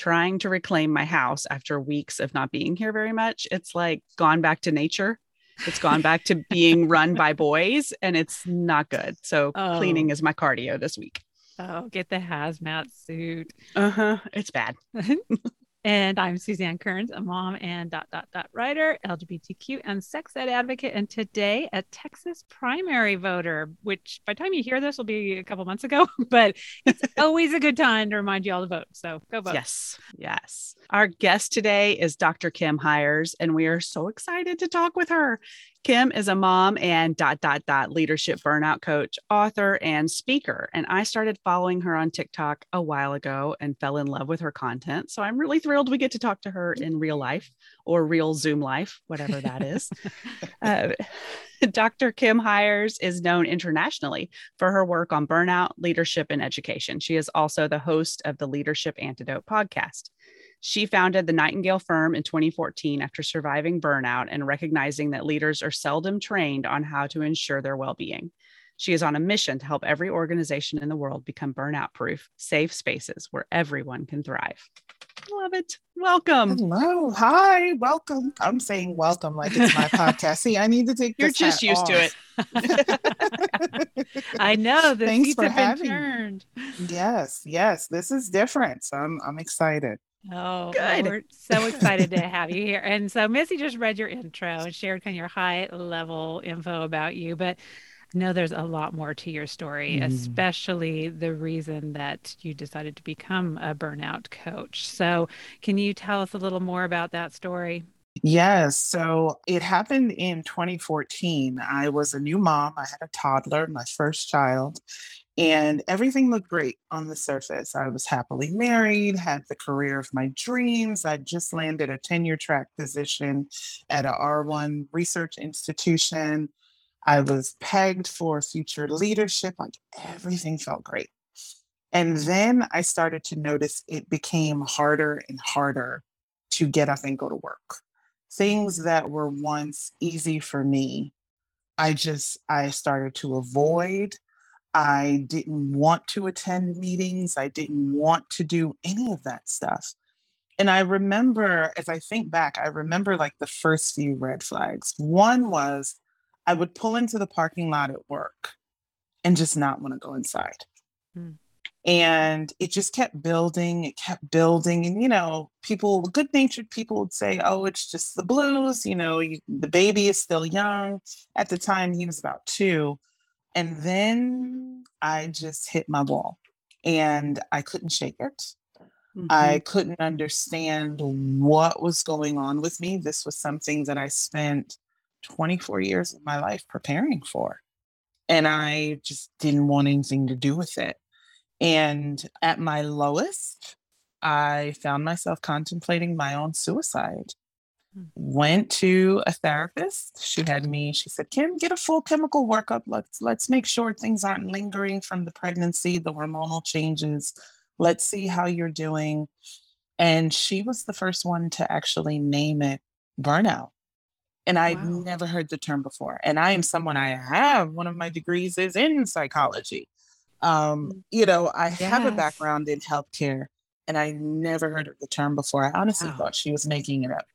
trying to reclaim my house after weeks of not being here very much. It's like gone back to nature. It's gone back to being run by boys and it's not good. So oh. cleaning is my cardio this week. Oh, get the hazmat suit. Uh-huh. It's bad. And I'm Suzanne Kearns, a mom and dot dot dot writer, LGBTQ and sex ed advocate, and today a Texas primary voter, which by the time you hear this will be a couple months ago, but it's always a good time to remind you all to vote. So go vote. Yes. Yes. Our guest today is Dr. Kim Hires, and we are so excited to talk with her. Kim is a mom and dot dot dot leadership burnout coach, author, and speaker. And I started following her on TikTok a while ago and fell in love with her content. So I'm really thrilled we get to talk to her in real life or real Zoom life, whatever that is. uh, Dr. Kim Hires is known internationally for her work on burnout, leadership, and education. She is also the host of the Leadership Antidote podcast. She founded the Nightingale firm in 2014 after surviving burnout and recognizing that leaders are seldom trained on how to ensure their well being. She is on a mission to help every organization in the world become burnout proof, safe spaces where everyone can thrive. Love it. Welcome. Hello. Hi. Welcome. I'm saying welcome like it's my podcast. See, I need to take You're just used off. to it. I know. The Thanks for having turned. Yes. Yes. This is different. So I'm I'm excited. Oh, good. Well, we're so excited to have you here. And so Missy just read your intro and shared kind of your high level info about you, but I know there's a lot more to your story, mm. especially the reason that you decided to become a burnout coach. So, can you tell us a little more about that story? Yes. So it happened in 2014. I was a new mom. I had a toddler, my first child, and everything looked great on the surface. I was happily married, had the career of my dreams. I just landed a tenure track position at a R1 research institution. I was pegged for future leadership. Like everything felt great. And then I started to notice it became harder and harder to get up and go to work. Things that were once easy for me, I just I started to avoid I didn't want to attend meetings. I didn't want to do any of that stuff. And I remember, as I think back, I remember like the first few red flags. One was I would pull into the parking lot at work and just not want to go inside. Hmm. And it just kept building, it kept building. And, you know, people, good natured people would say, oh, it's just the blues. You know, you, the baby is still young. At the time, he was about two. And then I just hit my wall and I couldn't shake it. Mm-hmm. I couldn't understand what was going on with me. This was something that I spent 24 years of my life preparing for. And I just didn't want anything to do with it. And at my lowest, I found myself contemplating my own suicide. Went to a therapist. She had me, she said, Kim, get a full chemical workup. Let's let's make sure things aren't lingering from the pregnancy, the hormonal changes. Let's see how you're doing. And she was the first one to actually name it burnout. And I'd never heard the term before. And I am someone I have one of my degrees is in psychology. Um, mm. you know, I yes. have a background in healthcare and I never heard of the term before. I honestly wow. thought she was making it up.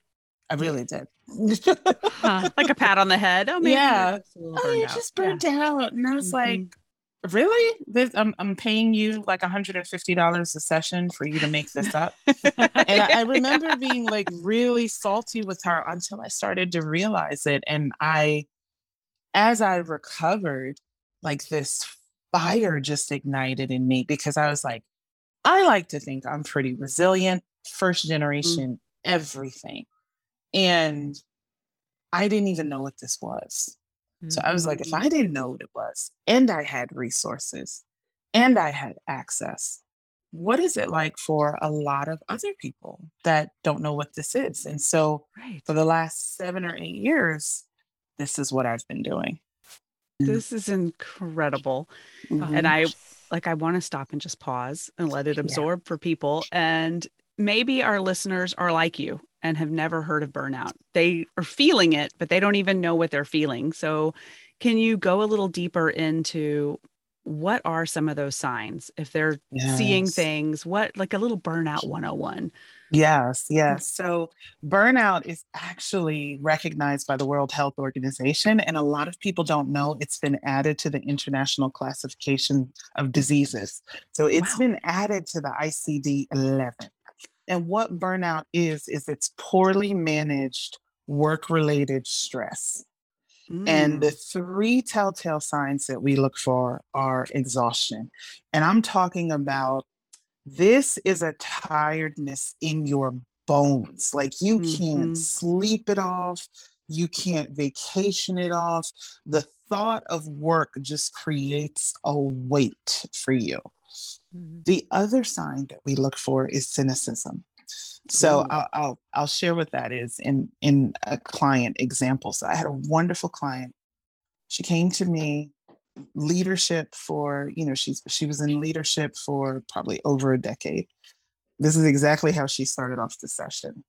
I really did. huh, like a pat on the head. Oh, yeah. Oh, you just burnt yeah. out. And I was mm-hmm. like, really? This, I'm, I'm paying you like $150 a session for you to make this up. and I, I remember being like really salty with her until I started to realize it. And I, as I recovered, like this fire just ignited in me because I was like, I like to think I'm pretty resilient, first mm. generation, mm. everything. And I didn't even know what this was. Mm-hmm. So I was like, if I didn't know what it was, and I had resources, and I had access, what is it like for a lot of other people that don't know what this is? And so Right. for the last seven or eight years, this is what I've been doing. This is incredible. Mhm. And I like I want to stop and just pause and let it absorb for people and maybe our listeners are like you and have never heard of burnout. They are feeling it, but they don't even know what they're feeling. So can you go a little deeper into what are some of those signs if they're seeing things what like a little burnout 101 Yes, yes. Mm-hmm. So burnout is actually recognized by the World Health Organization, and a lot of people don't know it's been added to the International Classification of Diseases. So it's Wow. been added to the ICD 11. And what burnout is, is it's poorly managed work related stress. And the Mm, three telltale signs that we look for are exhaustion. And I'm talking about this is a tiredness in your bones. Like you Mhm. can't sleep it off, you can't vacation it off. The thought of work just creates a weight for you. Mhm. The other sign that we look for is cynicism. So. I'll, I'll I'll share what that is in in a client example. So I had a wonderful client. She came to me, leadership for you know she's she was in leadership for probably over a decade. This is exactly how she started off the session.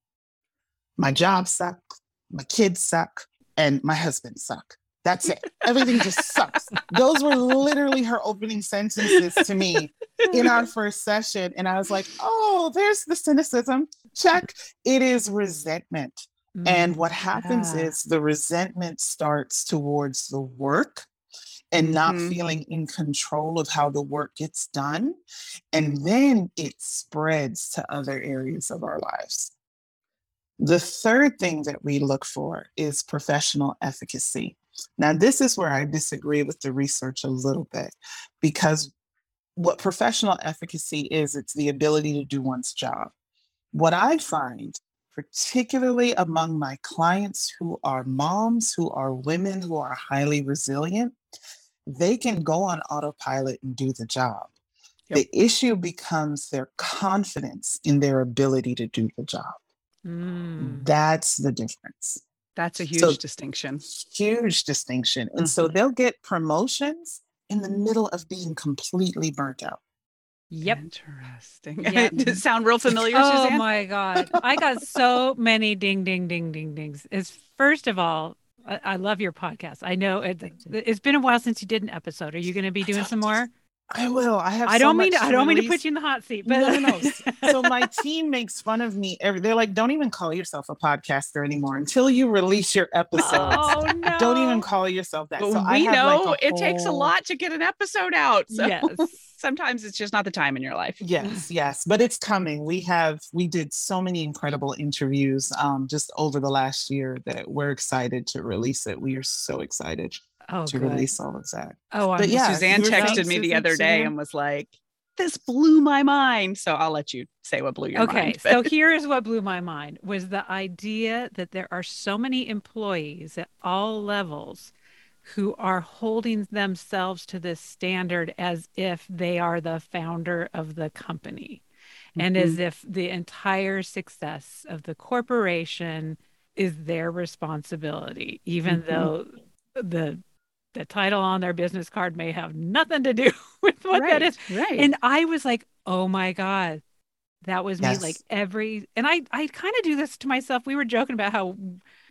My job sucks, my kids suck, and my husband suck. That's it. Everything just sucks. Those were literally her opening sentences to me in our first session. And I was like, oh, there's the cynicism. Check. It is resentment. And what happens Yeah. is the resentment starts towards the work and not Mhm. feeling in control of how the work gets done. And then it spreads to other areas of our lives. The third thing that we look for is professional efficacy. Now, this is where I disagree with the research a little bit because what professional efficacy is, it's the ability to do one's job. What I find, particularly among my clients who are moms, who are women, who are highly resilient, they can go on autopilot and do the job. Yep. The issue becomes their confidence in their ability to do the job. Mm. That's the difference. That's a huge So- distinction Huge distinction. And so mm-hmm. they'll get promotions in the middle of being completely burnt out. Yep. interesting Yep. does it sound real familiar Oh suzanne my God. I got so many ding, ding, ding, ding, dings. Is first of all, I, I love your podcast. I know it, it's been a while since you did an episode. Are you going to be doing some more? I will. I have. I don't mean much to, I don't mean to put you in the hot seat, but No, no, no. so my team makes fun of me. Every, they're like, "Don't even call yourself a podcaster anymore until you release your episodes. oh no. Don't even call yourself that." But So I we have, know like, it takes a lot to get an episode out so Yes. sometimes it's just not the time in your life Yes, yes, but it's coming. We have we did so many incredible interviews um, just over the last year that we're excited to release it. We are so excited Oh, to good. release all of that. Oh, I'm But yeah, Suzanne you were saying, texted me the Susan, other day Suzanne? and was like, "This blew my mind." So I'll let you say what blew your okay mind. Okay, so here is what blew my mind was the idea that there are so many employees at all levels who are holding themselves to this standard as if they are the founder of the company and as if the entire success of the corporation is their responsibility even Mhm. though the the title on their business card may have nothing to do with what that right, is right. and I was like, oh my God. That was me like every and I I kind of do this to myself. We were joking about how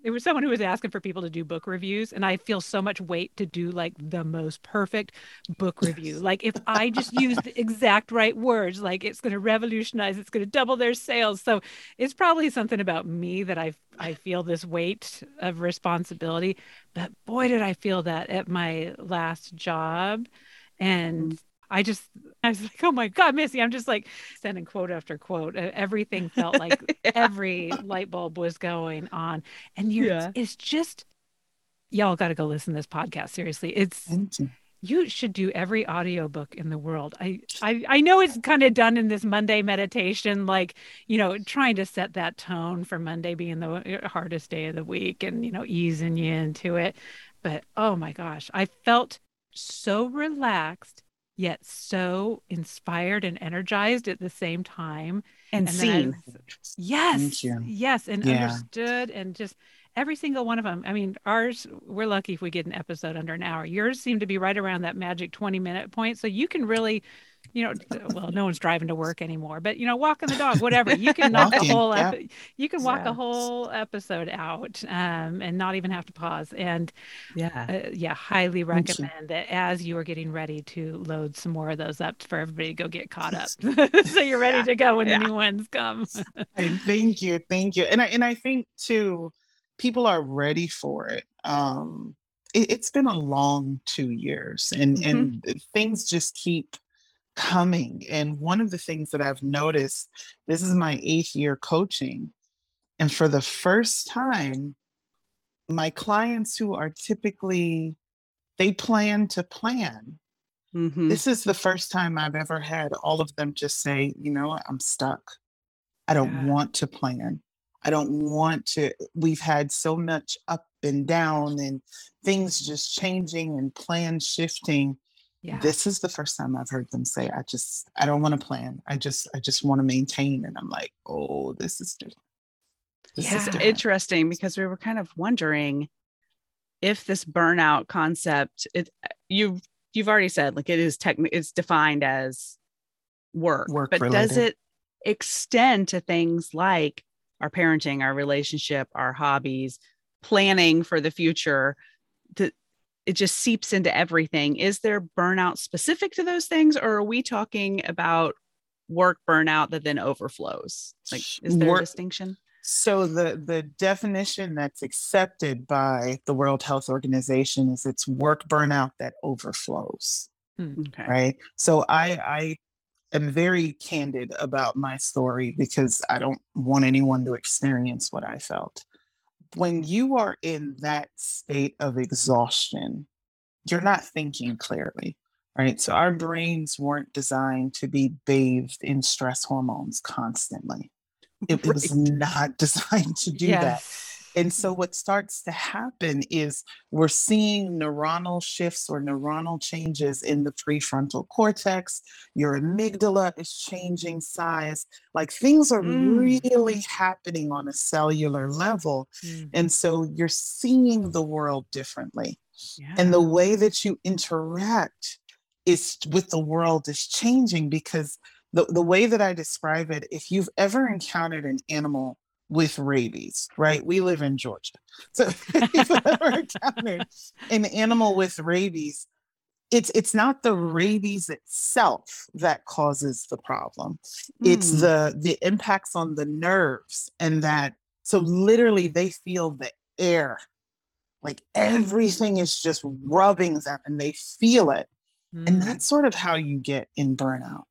there was someone who was asking for people to do book reviews and I feel so much weight to do like the most perfect book review. Like if I just use the exact right words, like it's going to revolutionize, it's going to double their sales. So it's probably something about me that I I feel this weight of responsibility. But boy did I feel that at my last job and mm. I just, I was like, oh my God, Missy, I'm just like sending quote after quote. Uh, Everything felt like every light bulb was going on. And you're, Yeah. it's just, y'all got to go listen to this podcast. Seriously. It's, you. you should do every audiobook in the world. I, I, I know it's kind of done in this Monday meditation, like, you know, trying to set that tone for Monday being the hardest day of the week and, you know, easing you into it. But oh my gosh, I felt so relaxed yet so inspired and energized at the same time. And, and seen. Yes yes and yeah. understood and just every single one of them. I mean ours we're lucky if we get an episode under an hour. Yours seem to be right around that magic 20 minute point so you can really you know, well, no one's driving to work anymore, but you know, walking the dog, whatever. You can knock a whole, yeah. you can walk yeah. a whole episode out, um, and not even have to pause. And yeah, uh, yeah, highly recommend that as you are getting ready to load some more of those up for everybody to go get caught up, so you're ready yeah. to go when the new ones come. thank you, thank you, and I and I think too, people are ready for it. Um, it, has been a long two years, and mm-hmm. and things just keep coming. And one of the things that I've noticed this is my eighth year coaching. And for the first time, my clients who are typically, they plan to plan. Mm-hmm. This is the first time I've ever had all of them just say, you know what, I'm stuck. I don't yeah. want to plan. I don't want to. We've had so much up and down and things just changing and plans shifting yeah. this is the first time i've heard them say i just i don't want to plan i just i just want to maintain and i'm like oh this is different this yeah. is different. interesting because we were kind of wondering if this burnout concept it uh, you've you've already said like it is technically it's defined as work, work but related. does it extend to things like our parenting our relationship our hobbies planning for the future it just seeps into everything. Is there burnout specific to those things, or are we talking about work burnout that then overflows? Like, is there work, a distinction? So the the definition that's accepted by the World Health Organization is it's work burnout that overflows. Hmm, okay. Right. So I I am very candid about my story because I don't want anyone to experience what I felt when you are in that state of exhaustion, you're not thinking clearly, right? So our brains weren't designed to be bathed in stress hormones constantly. It, right. was not designed to do yes. And so what starts to happen is we're seeing neuronal shifts or neuronal changes in the prefrontal cortex. Your amygdala is changing size. Like things are mm. really happening on a cellular level. Mm. And so you're seeing the world differently. Yeah. And the way that you interact is with the world is changing because the, the way that I describe it, if you've ever encountered an animal with rabies, right? We live in Georgia. So if you've ever encountered an animal with rabies, it's it's not the rabies itself that causes the problem. Mm. It's hmm. the the impacts on the nerves and that so literally they feel the air. Like everything is just rubbing them and they feel it. Mm. And hmm. that's sort of how you get in burnout.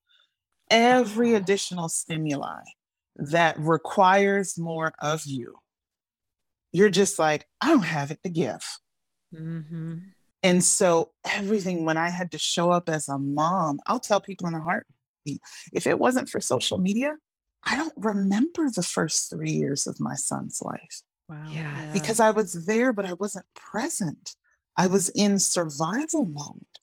Every additional stimuli that requires more of you, you're just like, I don't have it to give. Mm-hmm. And so, everything, when I had to show up as a mom, I'll tell people in a heartbeat if it wasn't for social media, I don't remember the first three years of my son's life. Wow. Yeah. Because I was there, but I wasn't present. I was in survival mode.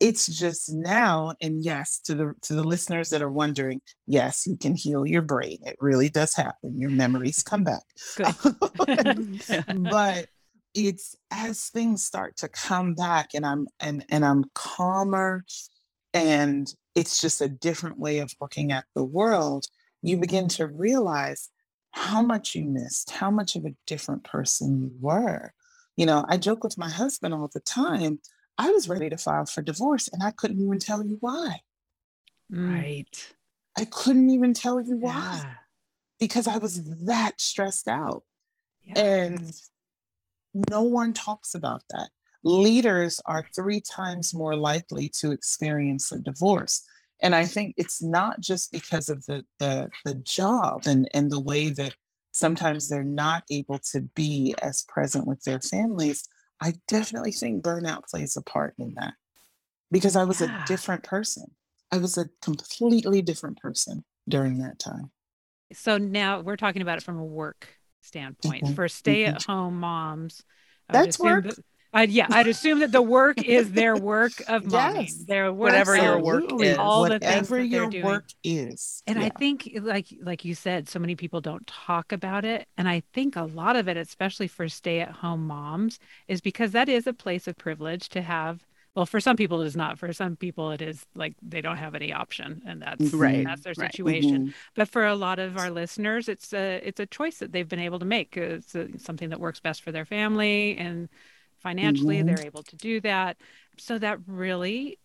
It's just now, and yes, to the to the listeners that are wondering, yes, you can heal your brain. It really does happen. Your memories come back. but it's as things start to come back and I'm and and I'm calmer and it's just a different way of looking at the world, you begin to realize how much you missed, how much of a different person you were. You know, I joke with my husband all the time. I was ready to file for divorce and I couldn't even tell you why. Mm. Right. I couldn't even tell you why yeah. because I was that stressed out. Yeah. And no one talks about that. Leaders are three times more likely to experience a divorce. And I think it's not just because of the the, the job and, and the way that sometimes they're not able to be as present with their families, I definitely think burnout plays a part in that because I was yeah. a different person. I was a completely different person during that time. So now we're talking about it from a work standpoint mm-hmm. for stay at home moms. That's work. That, I'd, yeah, I'd assume that the work is their work of momming. Yes. Their work, Whatever your work is. All the things Whatever that your doing. work is. And I think like like you said, so many people don't talk about it. And I think a lot of it, especially for stay-at-home moms, is because that is a place of privilege to have. Well, for some people it is not. For some people it is like they don't have any option and that's Right, that's their right. situation. Mhm. But for a lot of our listeners, it's a it's a choice that they've been able to make. It's uh something that works best for their family and financially Mhm. they're able to do that. So that really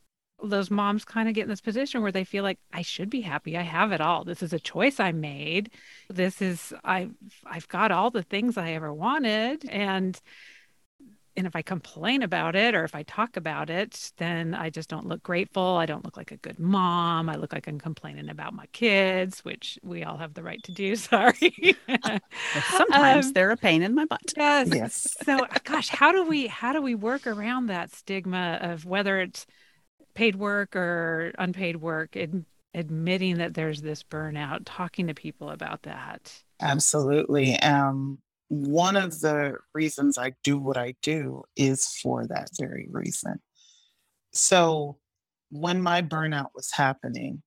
those moms kind of get in this position where they feel like I should be happy. I have it all. This is a choice I made. This is I've I've got all the things I ever wanted and and if I complain about it or if I talk about it, then I just don't look grateful. I don't look like a good mom. I look like I'm complaining about my kids, which we all have the right to do. Sorry. Sometimes Um, they're a pain in my butt. Yes. Yes. So gosh, how do we how do we work around that stigma of whether it's paid work or unpaid work, ad- admitting that there's this burnout, talking to people about that. Absolutely. Um, one of the reasons I do what I do is for that very reason. So, when my burnout was happening,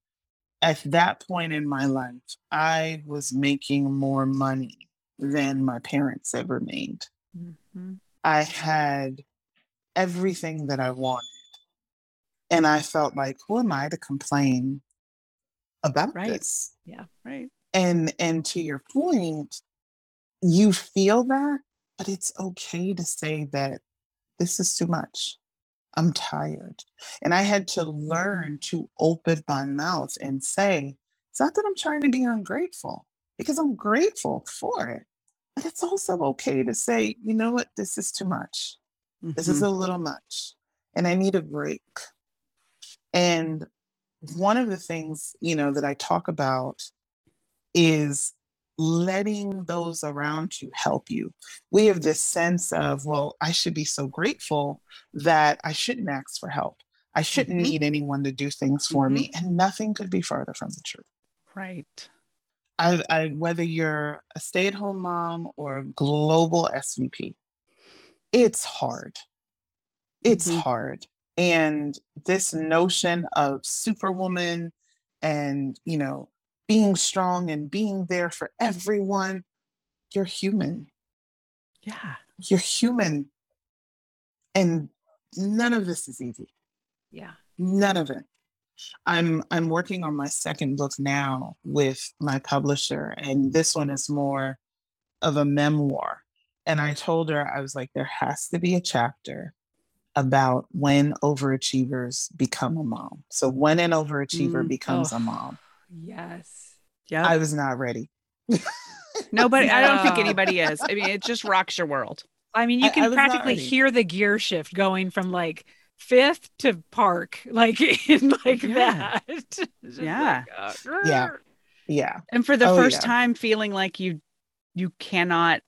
at that point in my life, I was making more money than my parents ever made. Mhm. I had everything that I wanted. And I felt like, who am I to complain about Right. this? Yeah. Right. and and to your point you feel that but it's okay to say that this is too much. I'm tired. And i had to learn to open my mouth and say it's not that i'm trying to be ungrateful because i'm grateful for it but it's also okay to say you know what? This is too much. This is Mhm. a little much and i need a break and one of the things you know that i talk about is letting those around you help you we have this sense of well i should be so grateful that i shouldn't ask for help i shouldn't Mhm. need anyone to do things for me and nothing could be further from the truth Right. I, I whether you're a stay-at-home mom or a global svp it's hard it's Mhm. hard and this notion of superwoman and you know being strong and being there for everyone you're human Yeah. you're human and none of this is easy Yeah. none of it i'm i'm working on my second book now with my publisher and this one is more of a memoir and i told her i was like there has to be a chapter about when overachievers become a mom so when an overachiever Mm, becomes oh. a mom Yes. Yeah. i was not ready Nobody, I don't think anybody is. I mean, it just rocks your world. I mean, you can I was not practically hear the gear shift going from like fifth to park, like in like Yeah. that. Just Yeah. like, uh, Yeah. yeah And for the Oh, first yeah. time feeling like you you cannot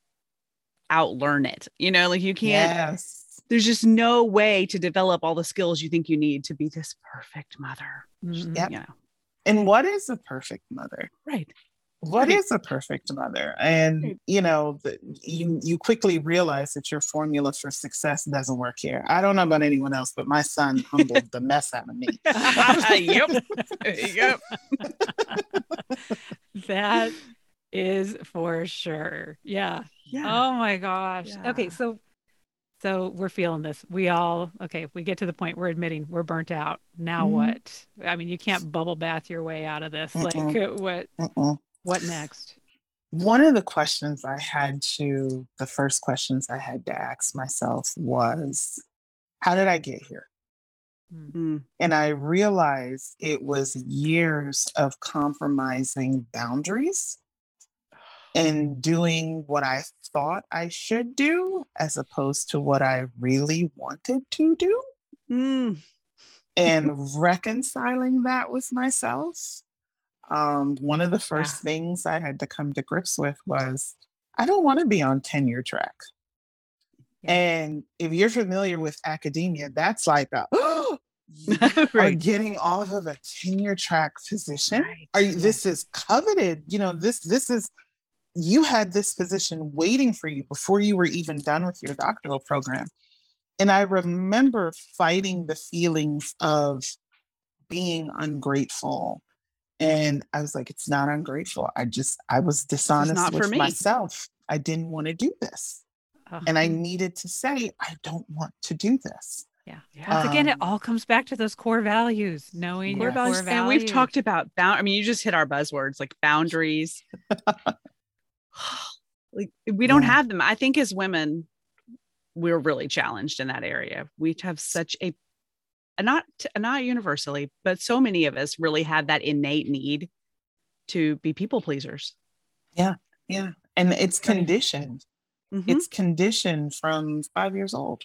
outlearn it. You know, like you can't yes there's just no way to develop all the skills you think you need to be this perfect mother. Mhm. Yep. You know. And what is a perfect mother Right. What Right. is a perfect mother and Right. you know the, you you quickly realize that your formula for success doesn't work here i don't know about anyone else but my son humbled the mess out of me yep. Yep. that is for sure. Yeah. Yeah. Oh my gosh. Okay, so so we're feeling this. We all okay, if we get to the point we're admitting we're burnt out. Now Mhm. what? I mean, you can't bubble bath your way out of this. Like uh, what Mm-mm. what next? one of the questions i had to the first questions i had to ask myself was how did i get here Mm. and i realized it was years of compromising boundaries and doing what I thought I should do as opposed to what I really wanted to do Mm. and reconciling that with myself. Um, one of the first Yeah. things I had to come to grips with was I don't want to be on tenure track. Yeah. And if you're familiar with academia, that's like a you are getting off of a tenure track position. Right. Are you, Yeah. this is coveted. You know, this this is you had this position waiting for you before you were even done with your doctoral program. And I remember fighting the feelings of being ungrateful. And I was like, it's not ungrateful. I just, I was dishonest with myself. I didn't want to do this. Uh-huh. And I needed to say, I don't want to do this. Yeah. yeah. Once again, it um, all comes back to those core values, knowing core, values. core values. And we've talked about bound. I mean, you just hit our buzzwords like boundaries. like we don't yeah. have them. I think as women, we're really challenged in that area. We have such a, not not universally, but so many of us really have that innate need to be people pleasers. Yeah, yeah, and it's conditioned. Mm-hmm. It's conditioned from five years old.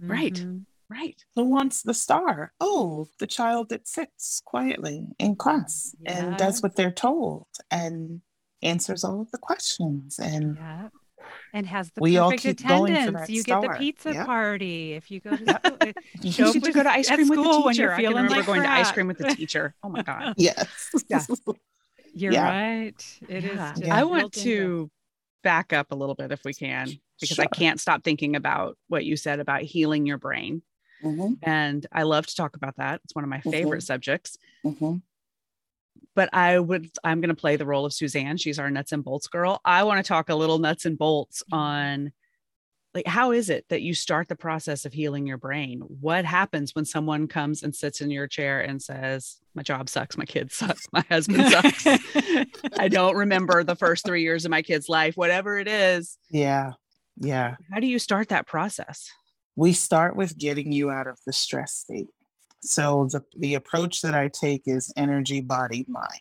Right. Mm-hmm. Right. Who wants the star? Oh, the child that sits quietly in class yeah. and does what they're told and answers all of the questions and yeah. and has the we perfect attendance. you star. get the pizza yeah. party if you go to school. you need to go to ice cream with the teacher. I can remember like going to ice cream with the teacher. Oh my god. yes. Yeah. You're right. It is. I want to back up a little bit if we can because sure. I can't stop thinking about what you said about healing your brain Mm-hmm. And I love to talk about that. It's one of my favorite mm-hmm. subjects. Mm-hmm. But I would, I'm going to play the role of Suzanne. She's our nuts and bolts girl. I want to talk a little nuts and bolts mm-hmm. on like, how is it that you start the process of healing your brain? What happens when someone comes and sits in your chair and says, My job sucks, my kids suck, my husband sucks. I don't remember the first three years of my kid's life, whatever it is. Yeah. Yeah. How do you start that process? we start with getting you out of the stress state. So the, the approach that I take is energy, body, mind,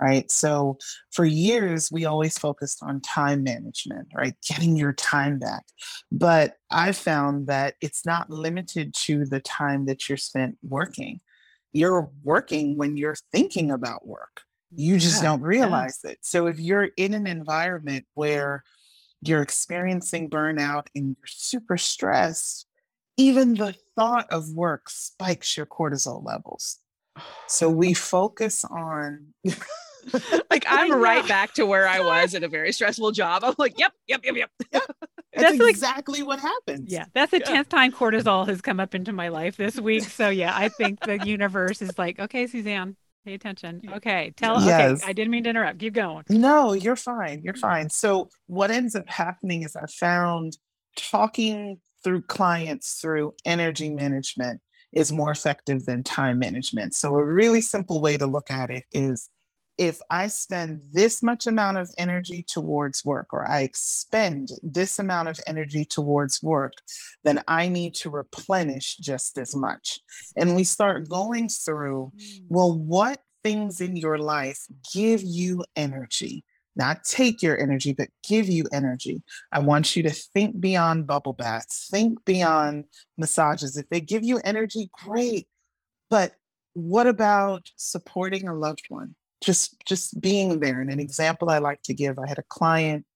right? So for years, we always focused on time management, right? Getting your time back. But I found that it's not limited to the time that you're spent working. You're working when you're thinking about work. You just yeah, don't realize yeah. it. So if you're in an environment where you're experiencing burnout and you're super stressed, even the thought of work spikes your cortisol levels. So we focus on like I'm right back to where I was in a very stressful job. I'm like, yep, yep, yep, yep. That's, that's exactly like, what happens. Yeah. That's the 10th yeah. time cortisol has come up into my life this week. So yeah, I think the universe is like, okay, Suzanne, pay attention. Okay. Tell yes. okay. I didn't mean to interrupt. Keep going. No, you're fine. You're mm. fine. So what ends up happening is I found talking through clients through energy management is more effective than time management. So, a really simple way to look at it is if I spend this much amount of energy towards work, or I expend this amount of energy towards work, then I need to replenish just as much. And we start going through, mm. well, what things in your life give you energy? Not take your energy, but give you energy. I want you to think beyond bubble baths, think beyond massages. If they give you energy, great. But what about supporting a loved one? Just just being there. And an example I like to give, I had a client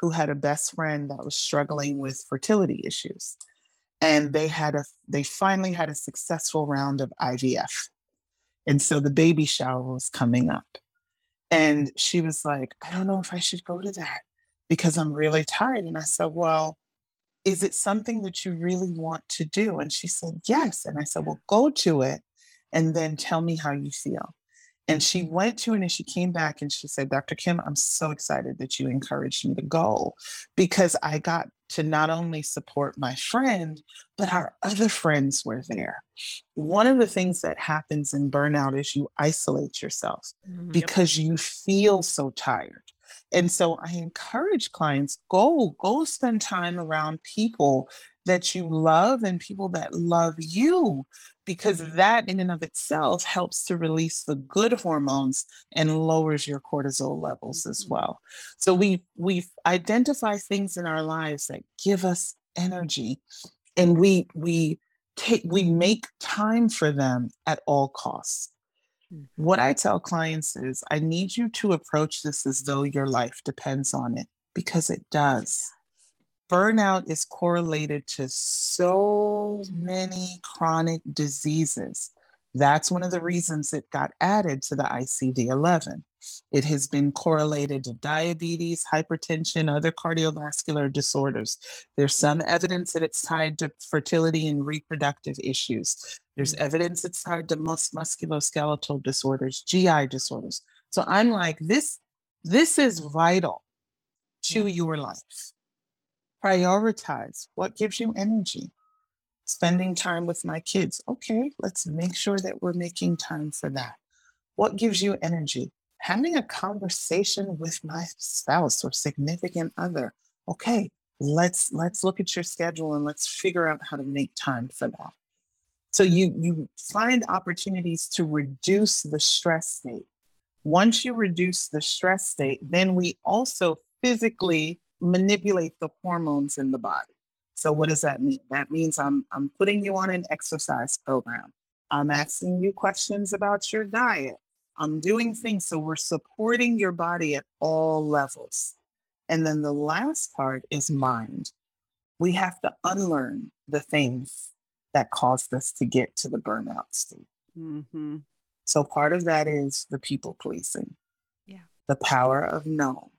who had a best friend that was struggling with fertility issues. And they had a they finally had a successful round of IVF. And so the baby shower was coming up. And she was like, I don't know if I should go to that because I'm really tired. And I said, Well, is it something that you really want to do? And she said, Yes. And I said, Well, go to it and then tell me how you feel. And she went to it and she came back and she said, Dr. Kim, I'm so excited that you encouraged me to go because I got to not only support my friend, but our other friends were there. One of the things that happens in burnout is you isolate yourself mm-hmm. because you feel so tired. And so I encourage clients go go spend time around people that you love and people that love you because that in and of itself helps to release the good hormones and lowers your cortisol levels as mm-hmm. well so we we identify things in our lives that give us energy and we we take we make time for them at all costs. What i tell clients is i need you to approach this as though your life depends on it because it does. Burnout is correlated to so many chronic diseases. That's one of the reasons it got added to the ICD 11. It has been correlated to diabetes, hypertension, other cardiovascular disorders. There's some evidence that it's tied to fertility and reproductive issues. There's mm. evidence it's tied to mus- musculoskeletal disorders, GI disorders. So I'm like, this, this is vital to your life. Prioritize what gives you energy. Spending time with my kids. Okay, let's make sure that we're making time for that. What gives you energy? Having a conversation with my spouse or significant other okay let's let's look at your schedule and let's figure out how to make time for that. So you you find opportunities to reduce the stress state. Once you reduce the stress state then we also physically manipulate the hormones in the body. So what does that mean? That means i'm i'm putting you on an exercise program. I'm asking you questions about your diet I'm doing things. So we're supporting your body at all levels. And then the last part is mind. We have to unlearn the things that caused us to get to the burnout state. Mm-hmm. So part of that is the people pleasing. Yeah. The power of no.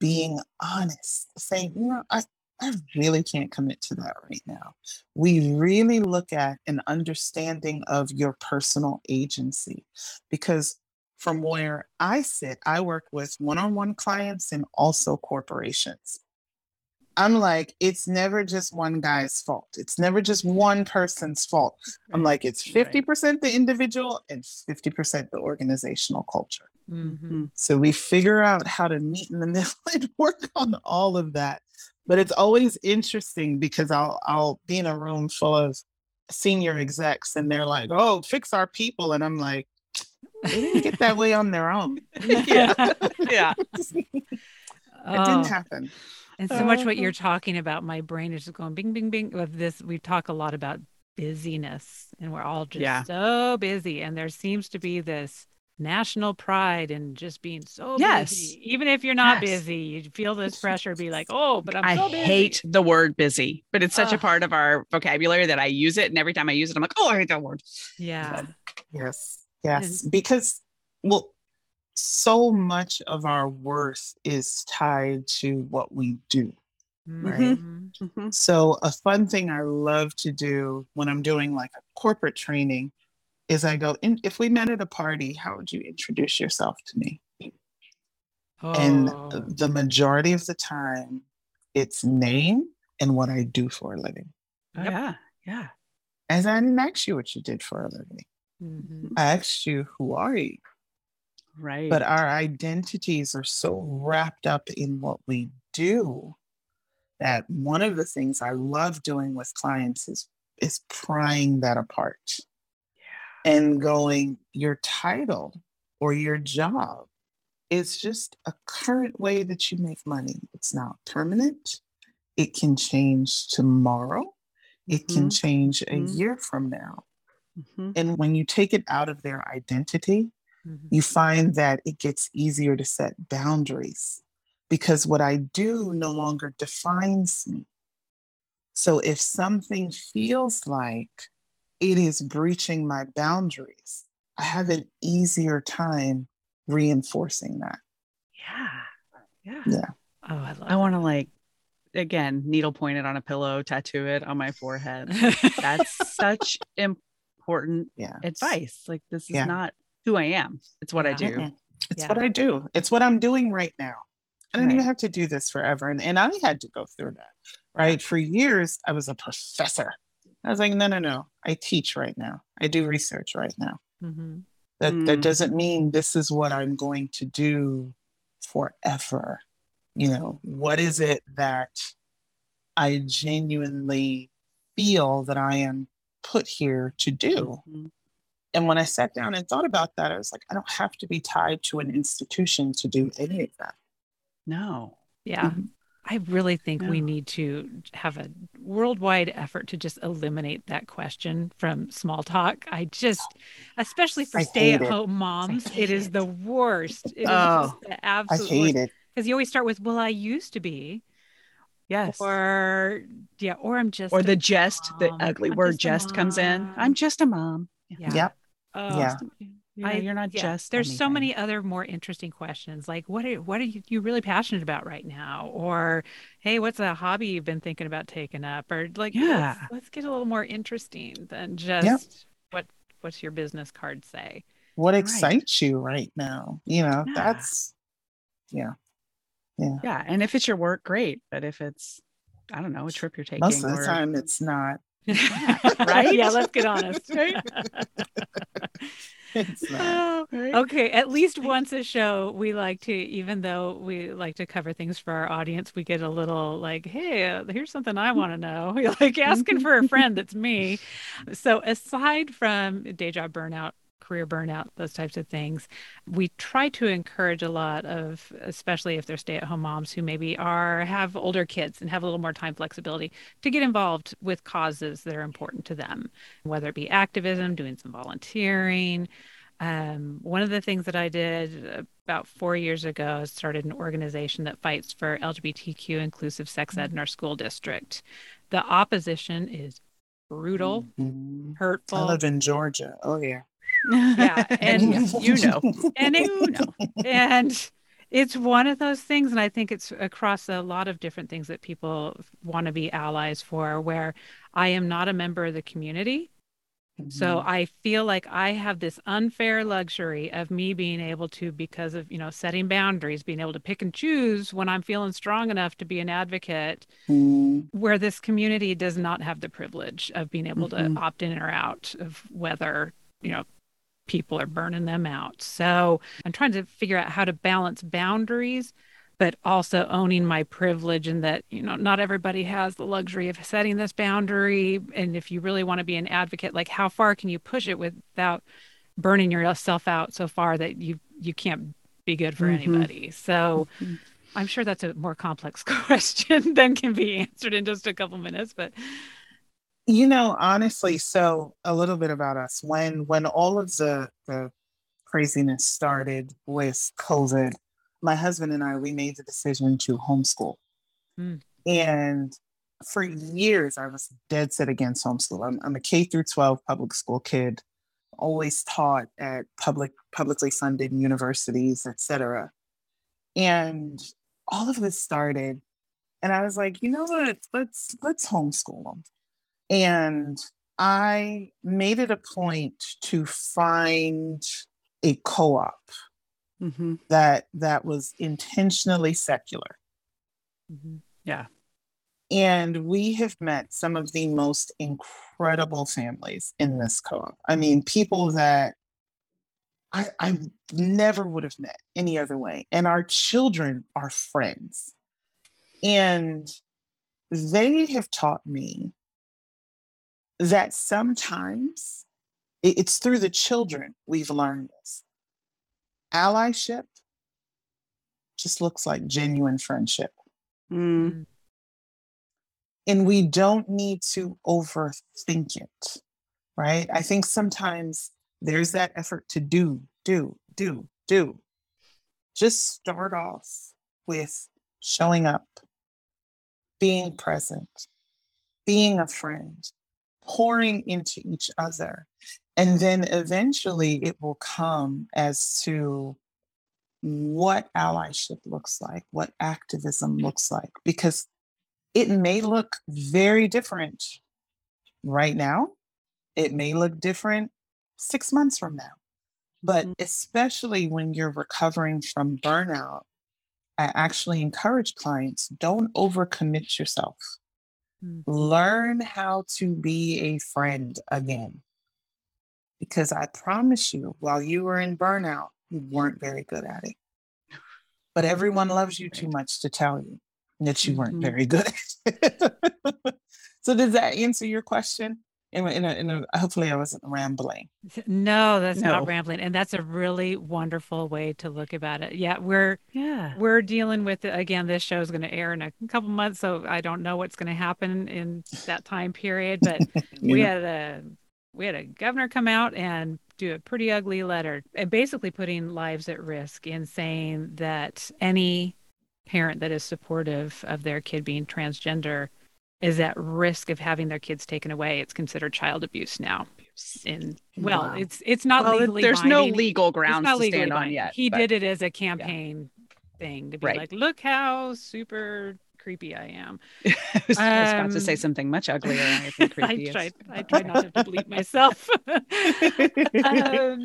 Being honest, saying, you know, I, I really can't commit to that right now. We really look at an understanding of your personal agency because from where I sit, I work with one on one clients and also corporations. I'm like, it's never just one guy's fault. It's never just one person's fault. I'm like, it's 50% the individual and 50% the organizational culture. Mm-hmm. So we figure out how to meet in the middle and work on all of that but it's always interesting because I'll I'll be in a room full of senior execs and they're like, "Oh, fix our people," and I'm like, "They didn't get that way on their own." yeah, yeah. it oh. didn't happen. And so much what you're talking about, my brain is just going bing, bing, bing. Of this, we talk a lot about busyness, and we're all just yeah. so busy, and there seems to be this national pride and just being so yes. busy. Even if you're not yes. busy, you feel this pressure be like, oh, but I'm I so hate the word busy, but it's such Ugh. a part of our vocabulary that I use it. And every time I use it, I'm like, oh, I hate that word. Yeah. yes. Yes. And- because, well, so much of our worth is tied to what we do. Right. Mm-hmm. mm-hmm. So, a fun thing I love to do when I'm doing like a corporate training is I go, if we met at a party, how would you introduce yourself to me? Oh. And the majority of the time, it's name and what I do for a living. Oh, yeah, yeah. As I didn't ask you what you did for a living. Mm-hmm. I asked you, who are you? Right. But our identities are so wrapped up in what we do that one of the things I love doing with clients is is prying that apart and going, your title or your job is just a current way that you make money. It's not permanent. It can change tomorrow. It mm-hmm. can change a mm-hmm. year from now. Mm-hmm. And when you take it out of their identity, mm-hmm. you find that it gets easier to set boundaries because what I do no longer defines me. So if something feels like it is breaching my boundaries, I have an easier time reinforcing that. Yeah. Yeah. Yeah. Oh, I I want to like again, needle pointed on a pillow, tattoo it on my forehead. That's such important yeah. advice. Like this is yeah. not who I am. It's what yeah. I do. It's what I do. It's what I'm doing right now. I don't right. even have to do this forever. And, and I had to go through that. Right. For years, I was a professor. I was like, no, no, no. I teach right now. I do research right now. Mm-hmm. That mm. that doesn't mean this is what I'm going to do forever. You know, what is it that I genuinely feel that I am put here to do? Mm-hmm. And when I sat down and thought about that, I was like, I don't have to be tied to an institution to do any of that. No. Yeah. Mm-hmm. I really think yeah. we need to have a worldwide effort to just eliminate that question from small talk. I just, especially for stay at home moms, it is the worst. It oh, absolute I hate it. Because you always start with, well, I used to be. Yes. Or, yeah, or I'm just. Or the just, the ugly I'm word just, just comes in. I'm just a mom. Yeah. Yep. Uh, yeah. Yeah, I, you're not yeah, just. There's anything. so many other more interesting questions, like what are what are you, you really passionate about right now, or hey, what's a hobby you've been thinking about taking up, or like yeah, let's, let's get a little more interesting than just yep. what what's your business card say. What excites right. you right now? You know, yeah. that's yeah, yeah, yeah. And if it's your work, great. But if it's I don't know a trip you're taking, most of the or... time it's not. right? Yeah, let's get honest. Right? Oh, okay, at least once a show, we like to, even though we like to cover things for our audience, we get a little like, hey, uh, here's something I want to know. like asking for a friend that's me. So, aside from day job burnout, career burnout, those types of things. We try to encourage a lot of, especially if they're stay-at-home moms who maybe are have older kids and have a little more time flexibility, to get involved with causes that are important to them, whether it be activism, doing some volunteering. Um, one of the things that I did about four years ago is started an organization that fights for LGBTQ inclusive sex ed in our school district. The opposition is brutal, mm-hmm. hurtful. I live in Georgia. Oh yeah yeah and you know and you know and it's one of those things and i think it's across a lot of different things that people want to be allies for where i am not a member of the community mm-hmm. so i feel like i have this unfair luxury of me being able to because of you know setting boundaries being able to pick and choose when i'm feeling strong enough to be an advocate mm-hmm. where this community does not have the privilege of being able mm-hmm. to opt in or out of whether you know people are burning them out. So I'm trying to figure out how to balance boundaries, but also owning my privilege and that, you know, not everybody has the luxury of setting this boundary. And if you really want to be an advocate, like how far can you push it without burning yourself out so far that you you can't be good for mm-hmm. anybody. So mm-hmm. I'm sure that's a more complex question than can be answered in just a couple minutes, but you know, honestly, so a little bit about us. When when all of the the craziness started with COVID, my husband and I we made the decision to homeschool. Mm. And for years I was dead set against homeschool. I'm, I'm a K through 12 public school kid, always taught at public publicly funded universities, etc. And all of this started and I was like, you know what? Let's let's homeschool them. And I made it a point to find a co-op mm-hmm. that that was intentionally secular. Mm-hmm. Yeah. And we have met some of the most incredible families in this co-op. I mean, people that I, I never would have met any other way. And our children are friends. And they have taught me that sometimes it's through the children we've learned this. Allyship just looks like genuine friendship. Mm. And we don't need to overthink it, right? I think sometimes there's that effort to do, do, do, do. Just start off with showing up, being present, being a friend, pouring into each other. And then eventually it will come as to what allyship looks like, what activism looks like, because it may look very different right now. It may look different six months from now. But mm-hmm. especially when you're recovering from burnout, I actually encourage clients don't overcommit yourself. Mm-hmm. Learn how to be a friend again. Because I promise you, while you were in burnout, you weren't very good at it. But everyone loves you too much to tell you that you weren't mm-hmm. very good so, does that answer your question? In a, in a, in a, hopefully I wasn't rambling. No, that's no. not rambling, and that's a really wonderful way to look about it. Yeah, we're yeah we're dealing with it again. This show is going to air in a couple months, so I don't know what's going to happen in that time period. But we know. had a we had a governor come out and do a pretty ugly letter, and basically putting lives at risk in saying that any parent that is supportive of their kid being transgender is at risk of having their kids taken away, it's considered child abuse now. And well, wow. it's it's not well, legally. There's binding. no legal grounds to stand on yet. He but, did it as a campaign yeah. thing to be right. like, look how super creepy I am. I, was, um, I, was, about to say um, something much uglier. I think creepy I tried. I tried not to bleep myself. um,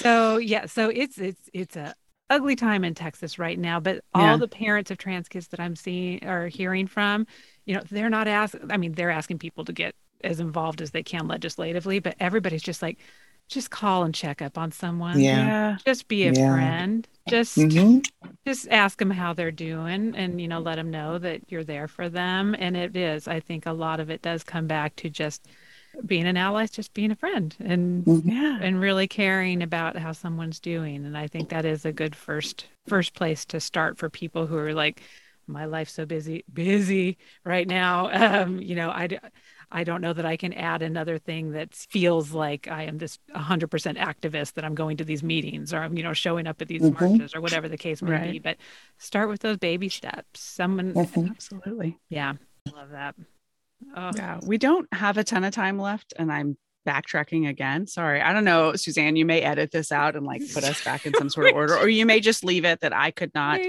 so yeah, so it's it's it's a ugly time in Texas right now. But all the parents of trans kids that I'm seeing or hearing from, you know, they're not asking. I mean, they're asking people to get as involved as they can legislatively, but everybody's just like, just call and check up on someone. Yeah. Just be a yeah. friend. Just mm-hmm. just ask them how they're doing and you know let them know that you're there for them and it is I think a lot of it does come back to just being an ally is just being a friend and mm-hmm. yeah and really caring about how someone's doing and I think that is a good first first place to start for people who are like my life's so busy busy right now um you know I I don't know that I can add another thing that feels like I am this 100% activist that I'm going to these meetings or I'm, you know, showing up at these mm-hmm. marches or whatever the case may right. be. But start with those baby steps. Someone, mm-hmm. absolutely. Yeah. Love that. Oh. Yeah. We don't have a ton of time left and I'm backtracking again. Sorry. I don't know, Suzanne, you may edit this out and like put us back in some sort of order, or you may just leave it that I could not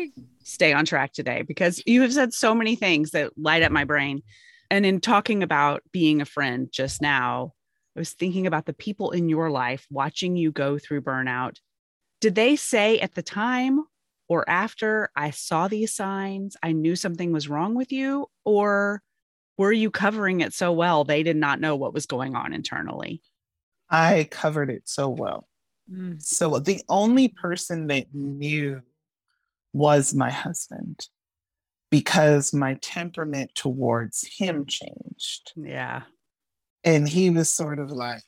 stay on track today because you have said so many things that light up my brain and in talking about being a friend just now, I was thinking about the people in your life watching you go through burnout. Did they say at the time or after I saw these signs, I knew something was wrong with you? Or were you covering it so well they did not know what was going on internally? I covered it so well. Mm. So the only person that knew was my husband because my temperament towards him changed. Yeah. And he was sort of like,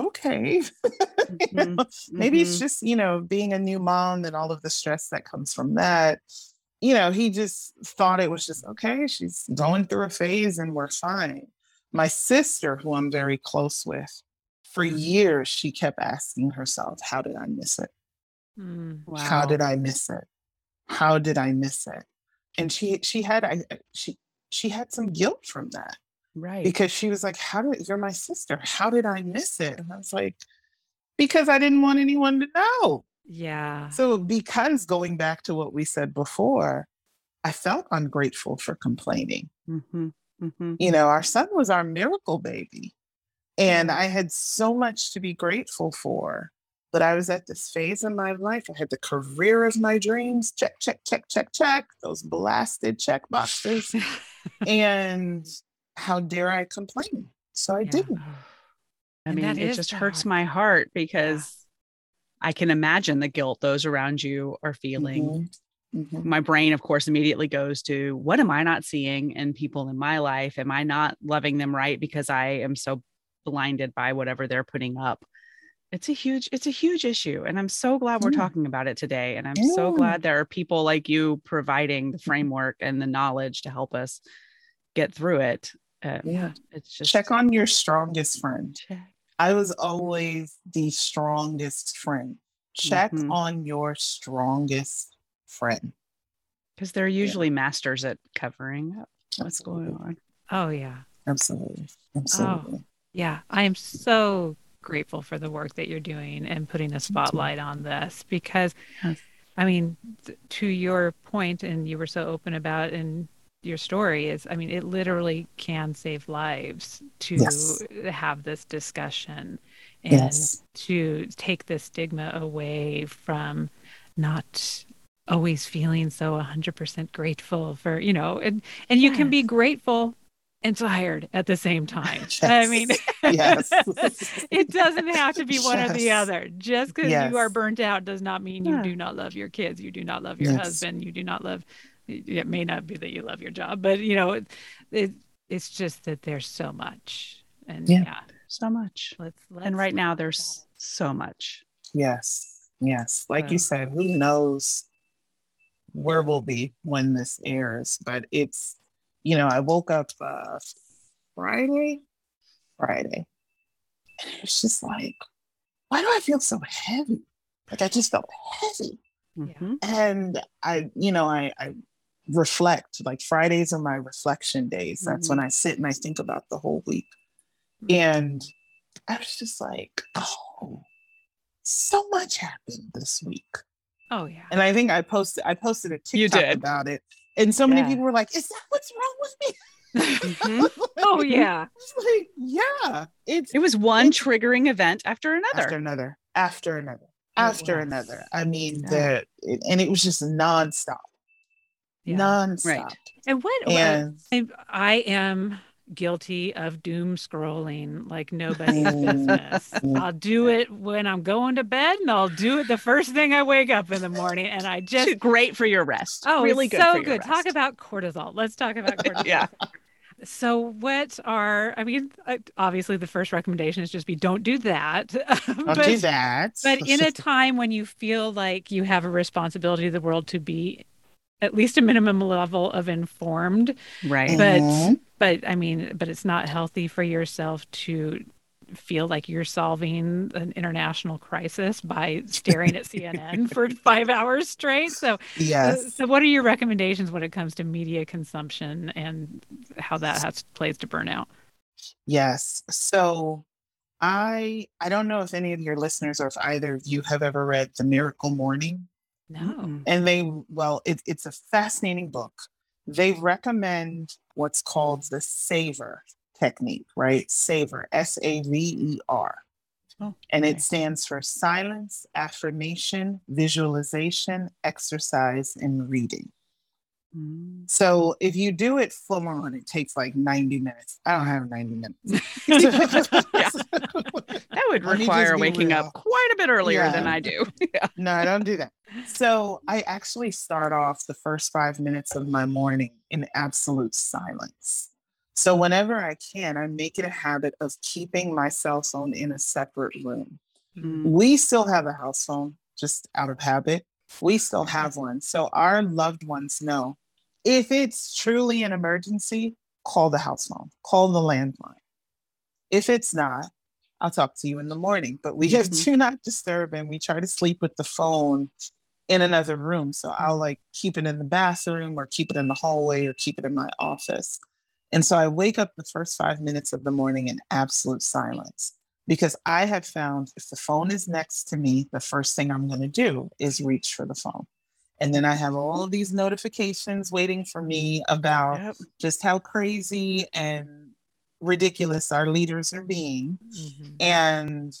okay, mm-hmm. you know, maybe mm-hmm. it's just, you know, being a new mom and all of the stress that comes from that. You know, he just thought it was just okay, she's going through a phase and we're fine. My sister, who I'm very close with, for years, she kept asking herself, How did I miss it? Mm, wow. How did I miss it? How did I miss it? and she she had I she she had some guilt from that. Right. Because she was like, How did you're my sister? How did I miss it? And I was like, Because I didn't want anyone to know. Yeah. So because going back to what we said before, I felt ungrateful for complaining. Mm-hmm. Mm-hmm. You know, our son was our miracle baby. And I had so much to be grateful for. But I was at this phase in my life. I had the career of my dreams. Check, check, check, check, check. Those blasted check boxes. and how dare I complain? So I yeah. didn't. I mean, it just hurts my heart because yeah. I can imagine the guilt those around you are feeling. Mm-hmm. Mm-hmm. My brain, of course, immediately goes to what am I not seeing in people in my life? Am I not loving them right because I am so blinded by whatever they're putting up? it's a huge it's a huge issue and i'm so glad we're talking about it today and i'm yeah. so glad there are people like you providing the mm-hmm. framework and the knowledge to help us get through it uh, yeah it's just check on your strongest friend check. I was always the strongest friend. Check mm-hmm. on your strongest friend. Because they're usually yeah. masters at covering up what's going on. Oh yeah. Absolutely. Absolutely. oh, yeah. I am so grateful for the work that you're doing and putting a spotlight on this because yes. I mean, to your point, and you were so open about in your story is, I mean, it literally can save lives to yes. have this discussion and yes. to take the stigma away from not always feeling so 100% grateful for, you know, and, and you yes. can be grateful and tired at the same time. Yes. I mean, yes. it doesn't have to be one yes. or the other. Just because you are burnt out does not mean you do not love your kids. You do not love your husband. You do not love. It may not be that you love your job, but you know, it, it it's just that there's so much, and yeah, yeah so much. Let's, let's and right now there's so much. Yes, yes. Like so. you said, who knows where we'll be when this airs, but it's you know, I woke up uh, Friday, Friday, and it was just like, why do I feel so heavy? Like I just felt heavy. Mm-hmm. And I, you know, I, I reflect. Like Fridays are my reflection days. That's Mhm. when I sit and I think about the whole week. Mm-hmm. And I was just like, oh, so much happened this week. Oh yeah. And I think I posted I posted a TikTok about it. And so many people were like, is that what's wrong with me? Mhm. oh yeah. Like, yeah. It's It was one triggering event after another. after another, after another, after another. I mean, Yeah. the and it was just nonstop, Yeah. nonstop. Right. And what And I, I am guilty of doom scrolling like nobody's Mm. business. I'll do it when I'm going to bed and I'll do it the first thing I wake up in the morning. And I just great for your rest. Oh, really good. so good. Talk about cortisol. Let's talk about cortisol. Yeah. So, what are, I mean, uh, obviously, the first recommendation is just be don't do that. don't but, do that. but in a time when you feel like you have a responsibility to the world to be at least a minimum level of informed, Right. but, Mhm. but I mean, but it's not healthy for yourself to feel like you're solving an international crisis by staring at CNN for five hours straight. So, yes. so, what are your recommendations when it comes to media consumption and how that has plays to burnout? Yes. So I I don't know if any of your listeners or if either of you have ever read The Miracle Morning. No. And they well, it, it's a fascinating book. They recommend what's called the SAVER technique, right? SAVER, S A V E R. Oh, And okay. it stands for silence, affirmation, visualization, exercise, and reading. Mm. So if you do it full on, it takes like 90 minutes. I don't have 90 minutes. That would require waking real. up quite a bit earlier Yeah. than I do. yeah. no, I don't do that. So I actually start off the first five minutes of my morning in absolute silence. So whenever I can, I make it a habit of keeping my cell phone in a separate room. Mm. We still have a house phone, just out of habit. We still have one. So our loved ones know if it's truly an emergency, call the house phone, call the landline. If it's not, I'll talk to you in the morning. But we have Mhm. do not disturb and we try to sleep with the phone in another room. So I'll like keep it in the bathroom or keep it in the hallway or keep it in my office. And so I wake up the first five minutes of the morning in absolute silence because I have found if the phone is next to me, the first thing I'm going to do is reach for the phone. And then I have all of these notifications waiting for me about Yep. just how crazy and ridiculous our leaders are being. Mhm. And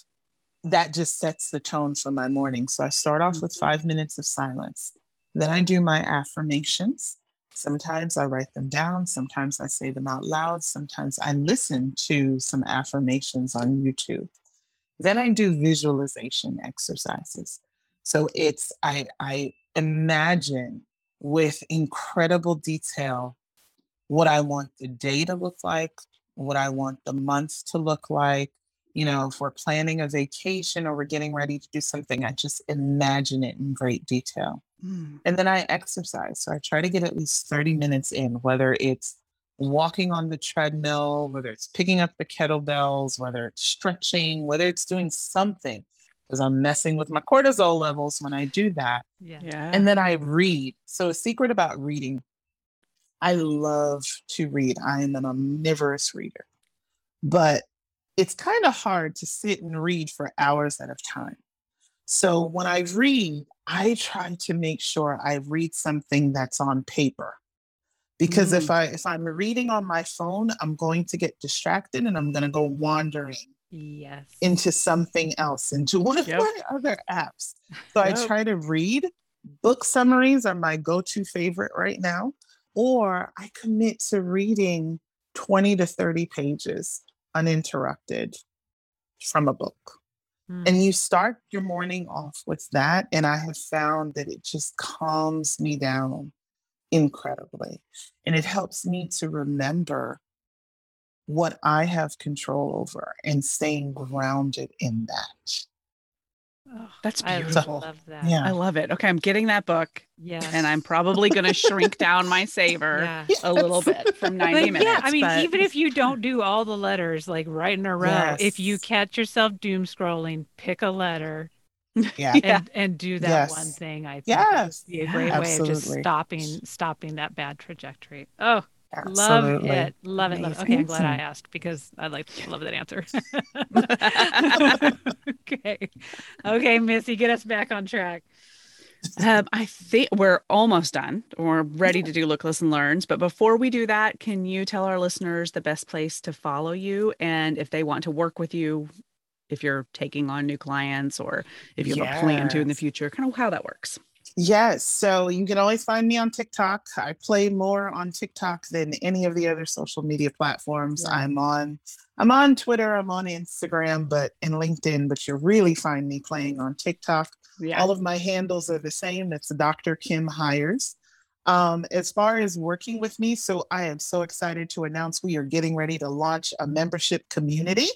that just sets the tone for my morning. So I start off with mm-hmm. five minutes of silence. Then I do my affirmations. Sometimes I write them down. Sometimes I say them out loud. Sometimes I listen to some affirmations on YouTube. Then I do visualization exercises. So it's, I, I imagine with incredible detail what I want the day to look like, what I want the month to look like. You know, if we're planning a vacation or we're getting ready to do something, I just imagine it in great detail. Mm. And then I exercise. So I try to get at least 30 minutes in, whether it's walking on the treadmill, whether it's picking up the kettlebells, whether it's stretching, whether it's doing something, because I'm messing with my cortisol levels when I do that. Yeah. Yeah. And then I read. So, a secret about reading I love to read. I am an omnivorous reader, but it's kind of hard to sit and read for hours at a time. So, when I read, I try to make sure I read something that's on paper. Because if mm. I if I'm reading on my phone, I'm going to get distracted and I'm going to go wandering Yes. into something else, into one of Yep. my other apps. So I try to read. Book summaries are my go to favorite right now. Or I commit to reading 20 to 30 pages uninterrupted from a book. Mm. And you start your morning off with that. And I have found that it just calms me down incredibly. And it helps me to remember what I have control over and staying grounded in that. Oh, That's beautiful. I love that. Yeah. I love it. Okay, I'm getting that book Yes. and I'm probably going to shrink down my saver Yeah. a little bit from 90 But minutes. yeah, I mean, but- even if you don't do all the letters like right in a row, if you catch yourself doom scrolling, pick a letter Yeah. and and do that Yes. one thing. I think Yes. would be a great way of just stopping stopping that bad trajectory. Oh, love it, love it, love it. Okay, I'm glad I asked because I like love that answer. okay, okay, Missy, get us back on track. Um, I think we're almost done. We're ready to do Look, Listen, Learns. But before we do that, can you tell our listeners the best place to follow you and if they want to work with you, if you're taking on new clients or if you have a plan to in the future, kind of how that works? Yes. So you can always find me on TikTok. I play more on TikTok than any of the other social media platforms. Yeah. I'm on I'm on Twitter, I'm on Instagram, but and LinkedIn, but you'll really find me playing on TikTok. Yeah. All of my handles are the same. It's Dr. Kim Hires. Um, as far as working with me, so I am so excited to announce we are getting ready to launch a membership community